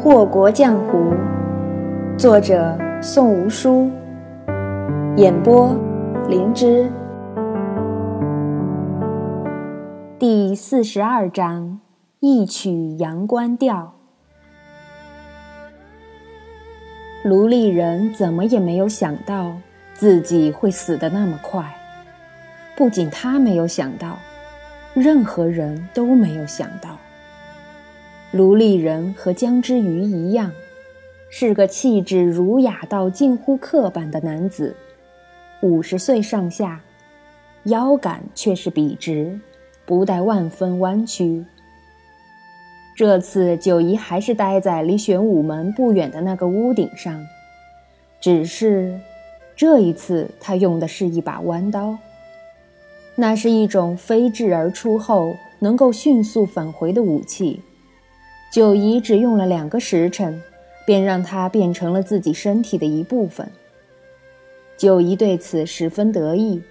祸国江湖，作者宋无书，演播灵芝。第四十二章：一曲阳关调。卢丽人怎么也没有想到自己会死得那么快，不仅他没有想到，任何人都没有想到。卢丽人和江之鱼一样，是个气质儒雅到近乎刻板的男子，五十岁上下，腰杆却是笔直，不带万分弯曲。这次九姨还是待在离玄武门不远的那个屋顶上，只是这一次他用的是一把弯刀，那是一种飞掷而出后能够迅速返回的武器。九姨只用了两个时辰，便让它变成了自己身体的一部分。九姨对此十分得意，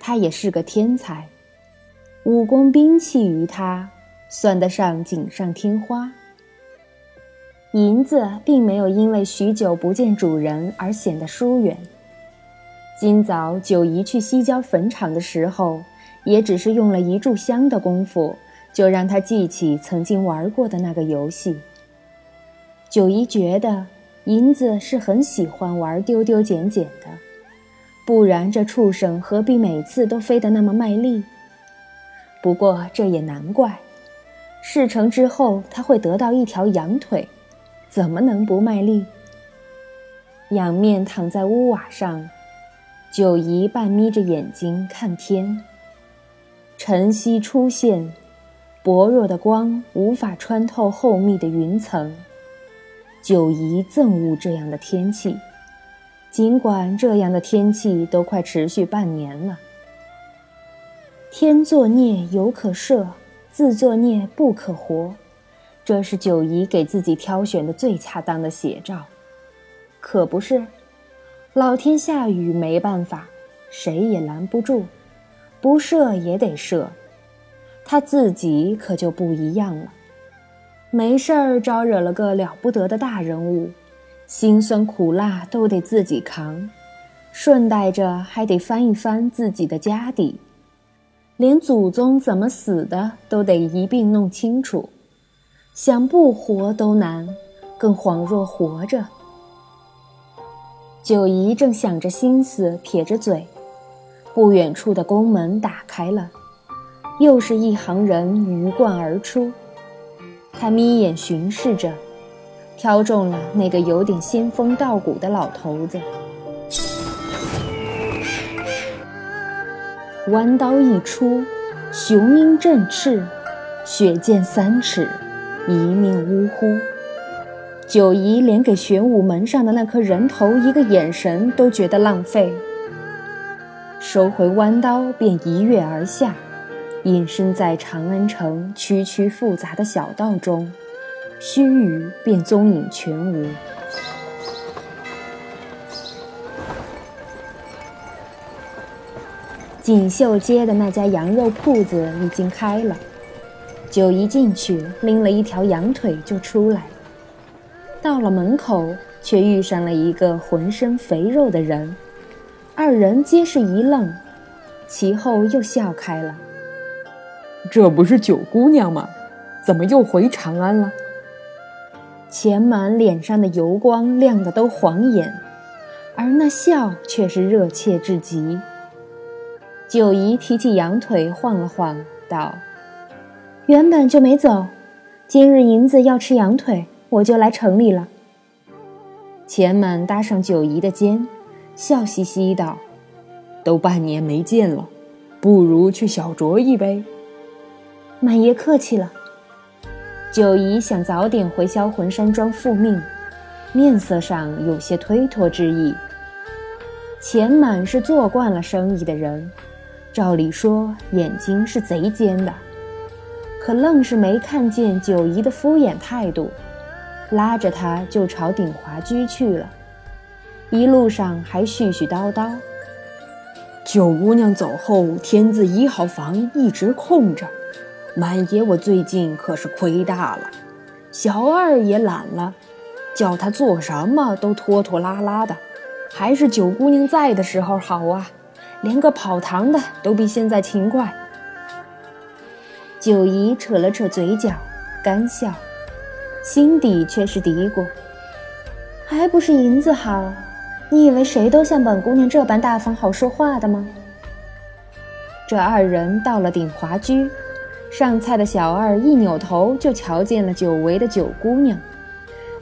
她也是个天才，武功兵器于她算得上锦上添花。银子并没有因为许久不见主人而显得疏远。今早九姨去西郊坟场的时候，也只是用了一炷香的功夫。就让他记起曾经玩过的那个游戏。九姨觉得银子是很喜欢玩丢丢捡捡的，不然这畜生何必每次都飞得那么卖力？不过这也难怪，事成之后他会得到一条羊腿，怎么能不卖力？仰面躺在屋瓦上，九姨半眯着眼睛看天，晨曦出现。薄弱的光无法穿透厚密的云层，九姨憎恶这样的天气。尽管这样的天气都快持续半年了。天作孽犹可赦，自作孽不可活，这是九姨给自己挑选的最恰当的写照。可不是，老天下雨没办法，谁也拦不住，不赦也得赦。他自己可就不一样了，没事儿招惹了个了不得的大人物，辛酸苦辣都得自己扛，顺带着还得翻一翻自己的家底，连祖宗怎么死的都得一并弄清楚，想不活都难，更恍若活着。九姨正想着心思，撇着嘴，不远处的宫门打开了。又是一行人鱼贯而出，他眯眼巡视着，挑中了那个有点仙风道骨的老头子。弯刀一出，雄鹰振翅，血溅三尺，一命呜呼。九姨连给玄武门上的那颗人头一个眼神都觉得浪费，收回弯刀，便一跃而下。隐身在长安城曲曲复杂的小道中，须臾便踪影全无。锦绣街的那家羊肉铺子已经开了，九姨进去拎了一条羊腿就出来，到了门口却遇上了一个浑身肥肉的人，二人皆是一愣，其后又笑开了。这不是九姑娘吗？怎么又回长安了？钱满脸上的油光亮得都晃眼，而那笑却是热切至极。九姨提起羊腿晃了晃，道：“原本就没走，今日银子要吃羊腿，我就来城里了。”钱满搭上九姨的肩，笑嘻嘻道：“都半年没见了，不如去小酌一杯。”满爷客气了。九姨想早点回销魂山庄复命，面色上有些推脱之意。钱满是做惯了生意的人，照理说眼睛是贼尖的，可愣是没看见九姨的敷衍态度，拉着他就朝鼎华居去了。一路上还絮絮叨叨：“九姑娘走后，天字一号房一直空着。”满爷，我最近可是亏大了，小二也懒了，叫他做什么都拖拖拉拉的，还是九姑娘在的时候好啊，连个跑堂的都比现在勤快。九姨扯了扯嘴角，干笑，心底却是嘀咕：还不是银子好？你以为谁都像本姑娘这般大方好说话的吗？这二人到了鼎华居。上菜的小二一扭头就瞧见了久违的九姑娘，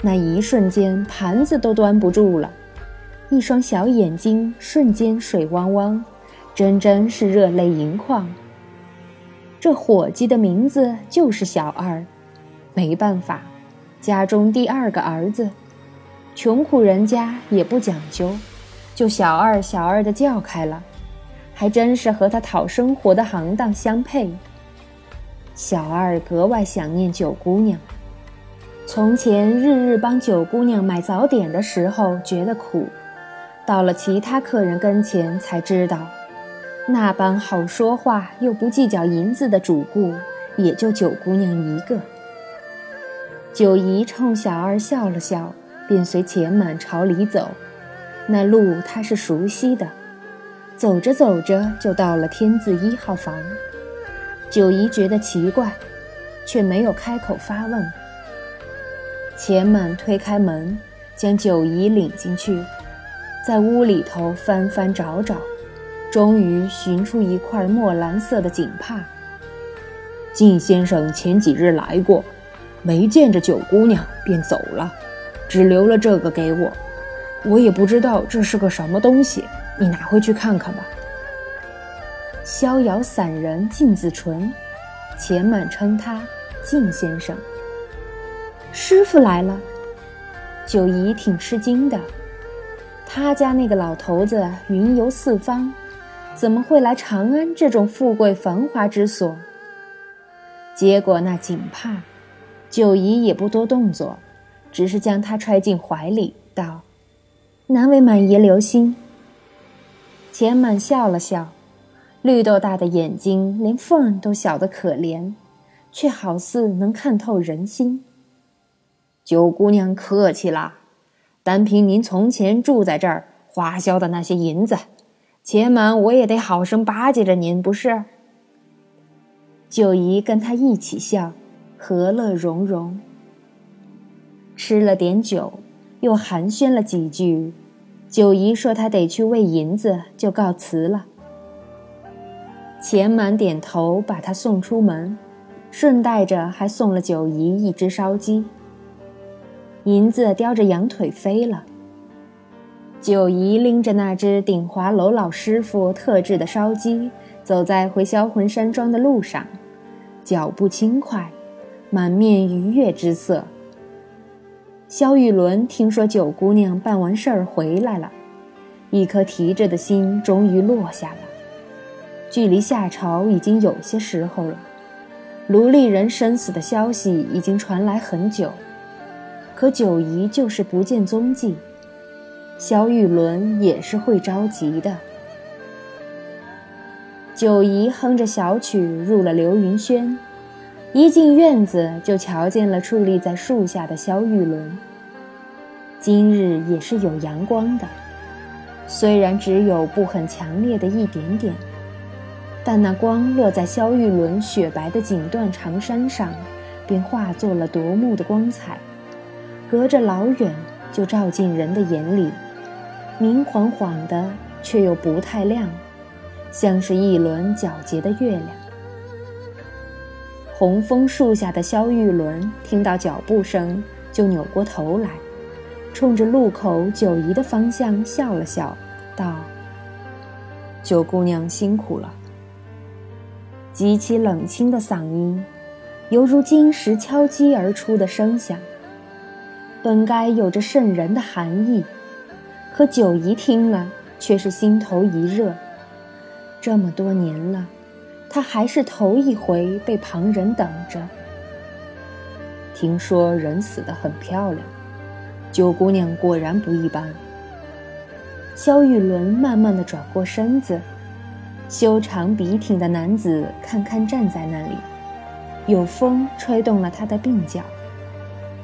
那一瞬间盘子都端不住了，一双小眼睛瞬间水汪汪，真真是热泪盈眶。这伙计的名字就是小二，没办法，家中第二个儿子，穷苦人家也不讲究，就小二小二的叫开了，还真是和他讨生活的行当相配。小二格外想念九姑娘。从前日日帮九姑娘买早点的时候觉得苦，到了其他客人跟前才知道，那般好说话又不计较银子的主顾，也就九姑娘一个。九姨冲小二笑了笑，便随钱满朝里走。那路她是熟悉的，走着走着就到了天字一号房。九姨觉得奇怪，却没有开口发问。钱满推开门，将九姨领进去，在屋里头翻翻找找，终于寻出一块墨蓝色的锦帕。靳先生前几日来过，没见着九姑娘便走了，只留了这个给我。我也不知道这是个什么东西，你拿回去看看吧。逍遥散人靳子纯，钱满称他靳先生。师傅来了，九姨挺吃惊的。他家那个老头子云游四方，怎么会来长安这种富贵繁华之所？接过那锦帕，九姨也不多动作，只是将他揣进怀里，道：“难为满爷留心。”钱满笑了笑。绿豆大的眼睛，连缝都小得可怜，却好似能看透人心。九姑娘客气啦，单凭您从前住在这儿花销的那些银子，且满我也得好生巴结着您，不是？九姨跟他一起笑，和乐融融。吃了点酒，又寒暄了几句，九姨说她得去喂银子，就告辞了。钱满点头，把他送出门，顺带着还送了九姨一只烧鸡。银子叼着羊腿飞了。九姨拎着那只鼎华楼老师傅特制的烧鸡，走在回销魂山庄的路上，脚步轻快，满面愉悦之色。萧玉伦听说九姑娘办完事儿回来了，一颗提着的心终于落下了。距离夏朝已经有些时候了，卢丽人生死的消息已经传来很久，可九姨就是不见踪迹。萧玉伦也是会着急的。九姨哼着小曲入了流云轩，一进院子就瞧见了矗立在树下的萧玉伦。今日也是有阳光的，虽然只有不很强烈的一点点。但那光落在萧玉伦雪白的锦缎长衫上，便化作了夺目的光彩，隔着老远就照进人的眼里，明晃晃的，却又不太亮，像是一轮皎洁的月亮。红枫树下的萧玉伦听到脚步声，就扭过头来，冲着路口九姨的方向笑了笑，道：“九姑娘辛苦了。”极其冷清的嗓音，犹如金石敲击而出的声响。本该有着渗人的寒意，可九姨听了却是心头一热。这么多年了，她还是头一回被旁人等着。听说人死得很漂亮，九姑娘果然不一般。萧玉伦慢慢的转过身子。修长笔挺的男子，堪堪站在那里，有风吹动了他的鬓角，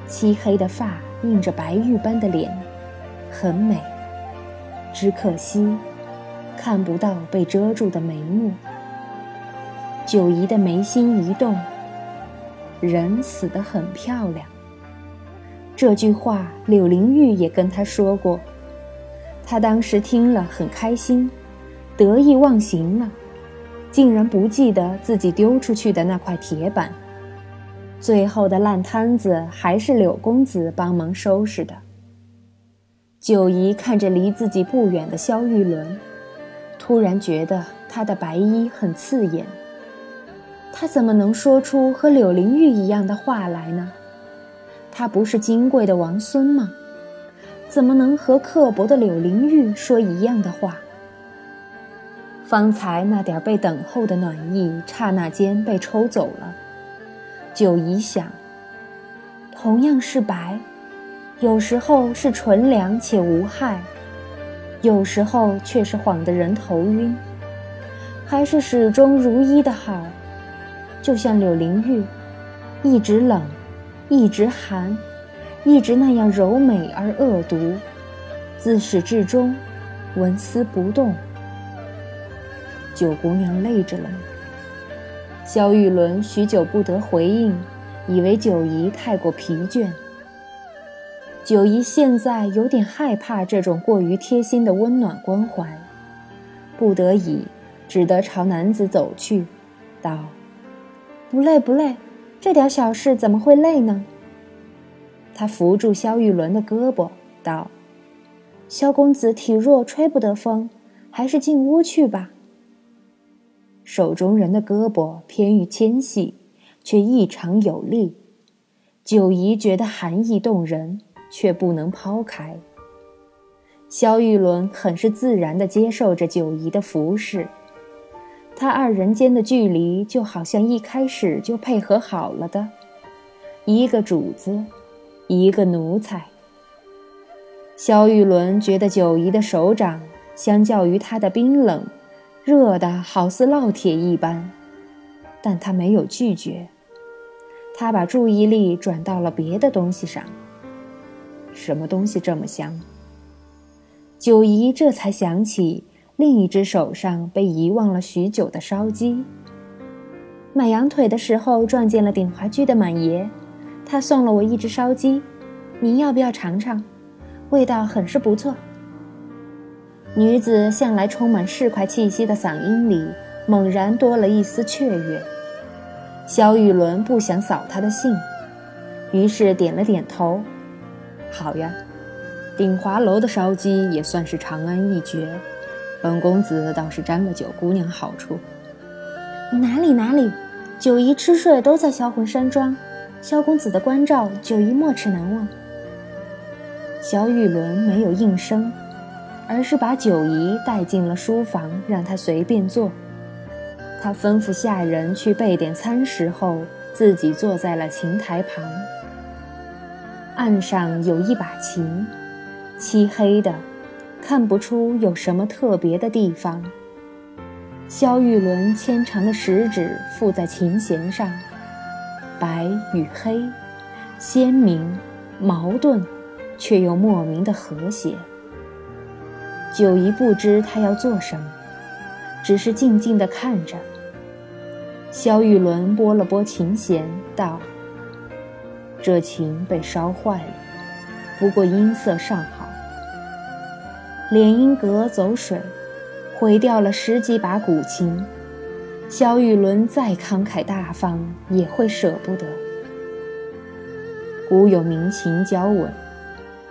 漆黑的发映着白玉般的脸，很美。只可惜，看不到被遮住的眉目。九姨的眉心一动，人死得很漂亮。这句话，柳灵玉也跟他说过。他当时听了很开心，得意忘形了，竟然不记得自己丢出去的那块铁板。最后的烂摊子还是柳公子帮忙收拾的。九姨看着离自己不远的萧玉伦，突然觉得他的白衣很刺眼。他怎么能说出和柳灵玉一样的话来呢？他不是金贵的王孙吗？怎么能和刻薄的柳灵玉说一样的话？方才那点被等候的暖意，刹那间被抽走了。九姨想，同样是白，有时候是纯良且无害，有时候却是晃得人头晕，还是始终如一的好，就像柳灵玉，一直冷。一直寒，一直那样柔美而恶毒，自始至终纹丝不动。九姑娘累着了吗？萧玉伦许久不得回应，以为九姨太过疲倦。九姨现在有点害怕这种过于贴心的温暖关怀，不得已只得朝男子走去，道：“不累，不累。”这点小事怎么会累呢？他扶住萧玉伦的胳膊，道：“萧公子体弱，吹不得风，还是进屋去吧。”手中人的胳膊偏于纤细，却异常有力。九姨觉得寒意动人，却不能抛开。萧玉伦很是自然地接受着九姨的服侍。他二人间的距离就好像一开始就配合好了的，一个主子，一个奴才。萧玉伦觉得九姨的手掌相较于他的冰冷，热的好似烙铁一般，但他没有拒绝。他把注意力转到了别的东西上。什么东西这么香？九姨这才想起。另一只手上被遗忘了许久的烧鸡。买羊腿的时候撞见了鼎华居的满爷，他送了我一只烧鸡，您要不要尝尝？味道很是不错。女子向来充满市侩气息的嗓音里猛然多了一丝雀跃。萧玉伦不想扫他的兴，于是点了点头：“好呀，鼎华楼的烧鸡也算是长安一绝。”本公子倒是沾了九姑娘好处。哪里哪里，九姨吃睡都在销魂山庄，萧公子的关照，九姨没齿难忘。萧玉伦没有应声，而是把九姨带进了书房，让她随便坐。他吩咐下人去备点餐食后，自己坐在了琴台旁。案上有一把琴，漆黑的。看不出有什么特别的地方。萧玉伦纤长的食指附在琴弦上，白与黑，鲜明、矛盾，却又莫名的和谐。九姨不知他要做什么，只是静静地看着。萧玉伦拨了拨琴弦，道：“这琴被烧坏了，不过音色尚好。”连音阁走水，毁掉了十几把古琴。萧玉伦再慷慨大方，也会舍不得。古有鸣琴交吻，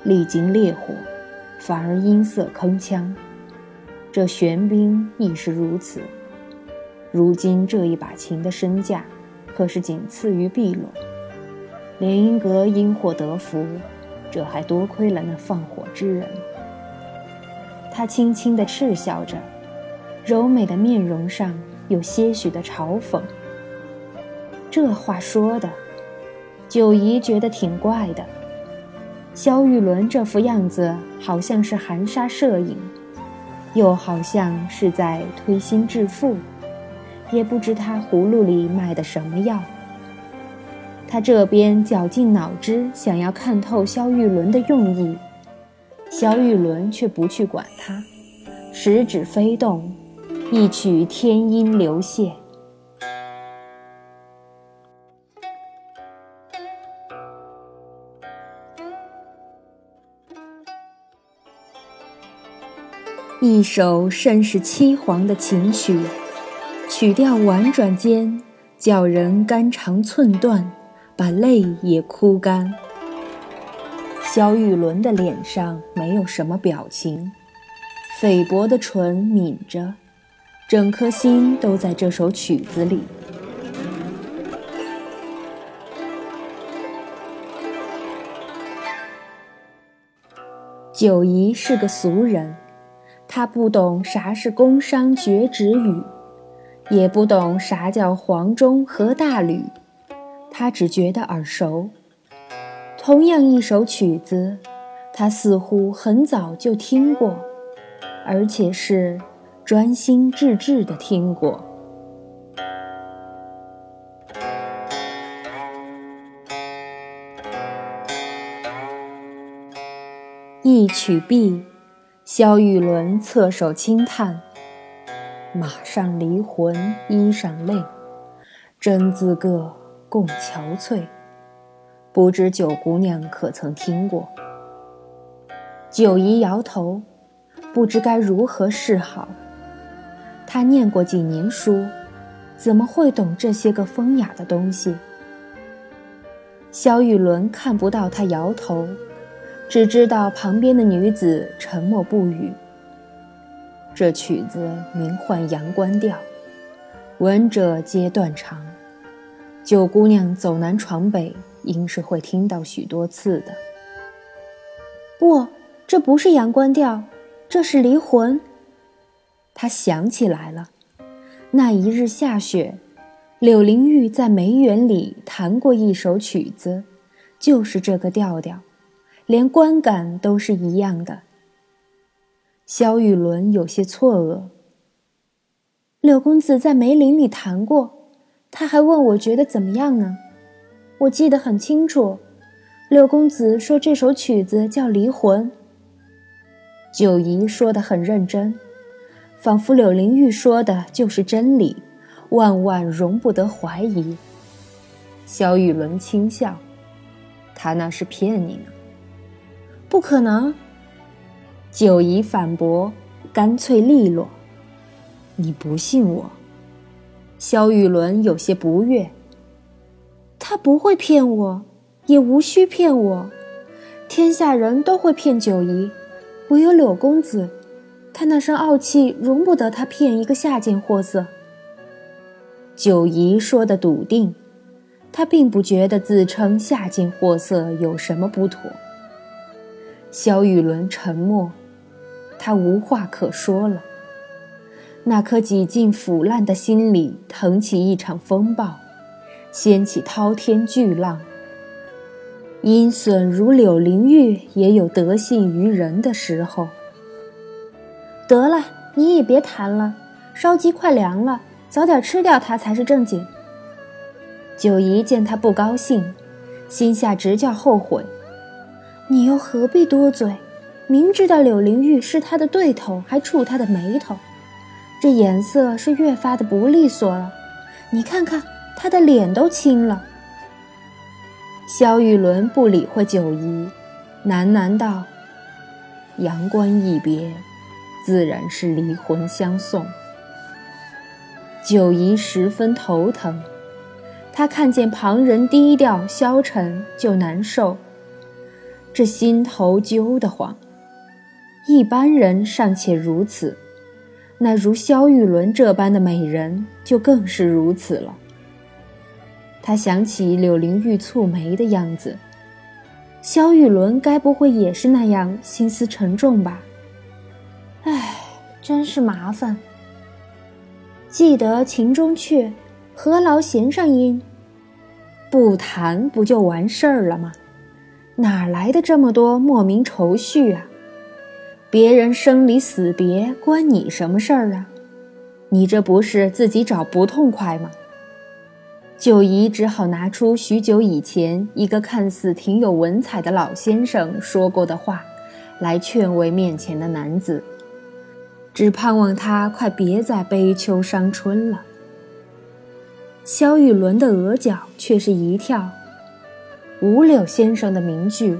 历经烈火，反而音色铿锵。这玄冰亦是如此。如今这一把琴的身价，可是仅次于碧螺。连音阁因祸得福，这还多亏了那放火之人。他轻轻地嗤笑着，柔美的面容上有些许的嘲讽。这话说的，九姨觉得挺怪的。萧玉伦这副样子，好像是含沙射影，又好像是在推心置腹，也不知他葫芦里卖的什么药。他这边绞尽脑汁想要看透萧玉伦的用意，萧玉伦却不去管他，食指飞动，一曲天音流泻。一首甚是凄惶的琴曲，曲调婉转间，叫人肝肠寸断，把泪也哭干。萧玉伦的脸上没有什么表情，菲薄的唇抿着，整颗心都在这首曲子里。九姨是个俗人。他不懂啥是宫商角徵羽，也不懂啥叫黄钟和大吕，他只觉得耳熟。同样一首曲子，他似乎很早就听过，而且是专心致志的听过。一曲毕。萧玉伦侧首轻叹：“马上离魂，衣上泪，真自个共憔悴。不知九姑娘可曾听过？”九姨摇头，不知该如何是好。她念过几年书，怎么会懂这些个风雅的东西？萧玉伦看不到她摇头。只知道旁边的女子沉默不语。这曲子名唤《阳关调》，闻者皆断肠。九姑娘走南闯北，应是会听到许多次的。不，这不是《阳关调》，这是《离魂》。她想起来了，那一日下雪，柳灵玉在梅园里弹过一首曲子，就是这个调调。连观感都是一样的。萧雨伦有些错愕。柳公子在梅林里弹过，他还问我觉得怎么样呢？我记得很清楚，柳公子说这首曲子叫《离魂》。九姨说的很认真，仿佛柳灵玉说的就是真理，万万容不得怀疑。萧雨伦轻笑，他那是骗你呢。不可能，九姨反驳，干脆利落。你不信我？萧玉伦有些不悦。他不会骗我，也无需骗我。天下人都会骗九姨，唯有柳公子，他那身傲气容不得他骗一个下贱货色。九姨说的笃定，他并不觉得自称下贱货色有什么不妥。萧雨伦沉默，他无话可说了。那颗几近腐烂的心里腾起一场风暴，掀起滔天巨浪。阴损如柳灵玉，也有得信于人的时候。得了，你也别谈了，烧鸡快凉了，早点吃掉它才是正经。九姨见他不高兴，心下直叫后悔。你又何必多嘴？明知道柳灵玉是他的对头，还触他的眉头，这眼色是越发的不利索了。你看看他的脸都青了。萧玉伦不理会九姨，喃喃道：“阳关一别，自然是离魂相送。”九姨十分头疼，她看见旁人低调消沉就难受。这心头揪得慌，一般人尚且如此，那如萧玉伦这般的美人就更是如此了。他想起柳灵玉蹙眉的样子，萧玉伦该不会也是那样心思沉重吧？唉，真是麻烦。记得情中雀，何劳弦上音？不弹不就完事儿了吗？哪来的这么多莫名愁绪啊？别人生离死别关你什么事儿啊？你这不是自己找不痛快吗？九姨只好拿出许久以前一个看似挺有文采的老先生说过的话，来劝慰面前的男子，只盼望他快别再悲秋伤春了。萧玉伦的额角却是一跳，五柳先生的名句，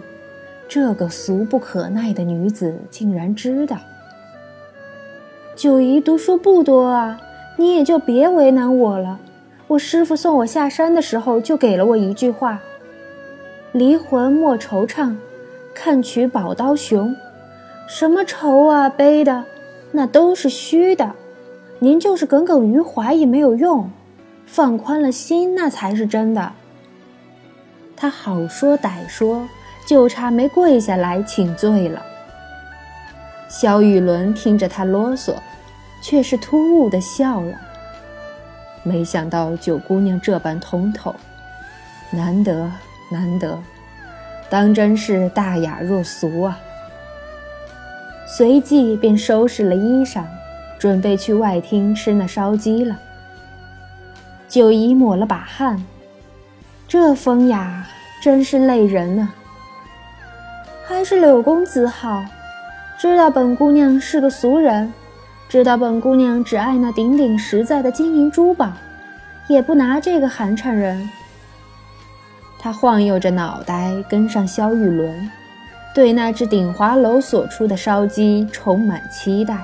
这个俗不可耐的女子竟然知道。九姨读书不多啊，你也就别为难我了。我师傅送我下山的时候，就给了我一句话：“离魂莫惆怅，看取宝刀雄。”什么愁啊悲的，那都是虚的。您就是耿耿于怀也没有用，放宽了心，那才是真的。他好说歹说，就差没跪下来请罪了。萧雨伦听着他啰嗦，却是突兀的笑了。没想到九姑娘这般通透，难得难得，当真是大雅若俗啊！随即便收拾了衣裳，准备去外厅吃那烧鸡了。九姨抹了把汗，这风雅真是累人啊！还是柳公子好，知道本姑娘是个俗人。知道本姑娘只爱那顶顶实在的金银珠宝，也不拿这个寒碜人。他晃悠着脑袋跟上萧玉伦，对那只鼎华楼所出的烧鸡充满期待。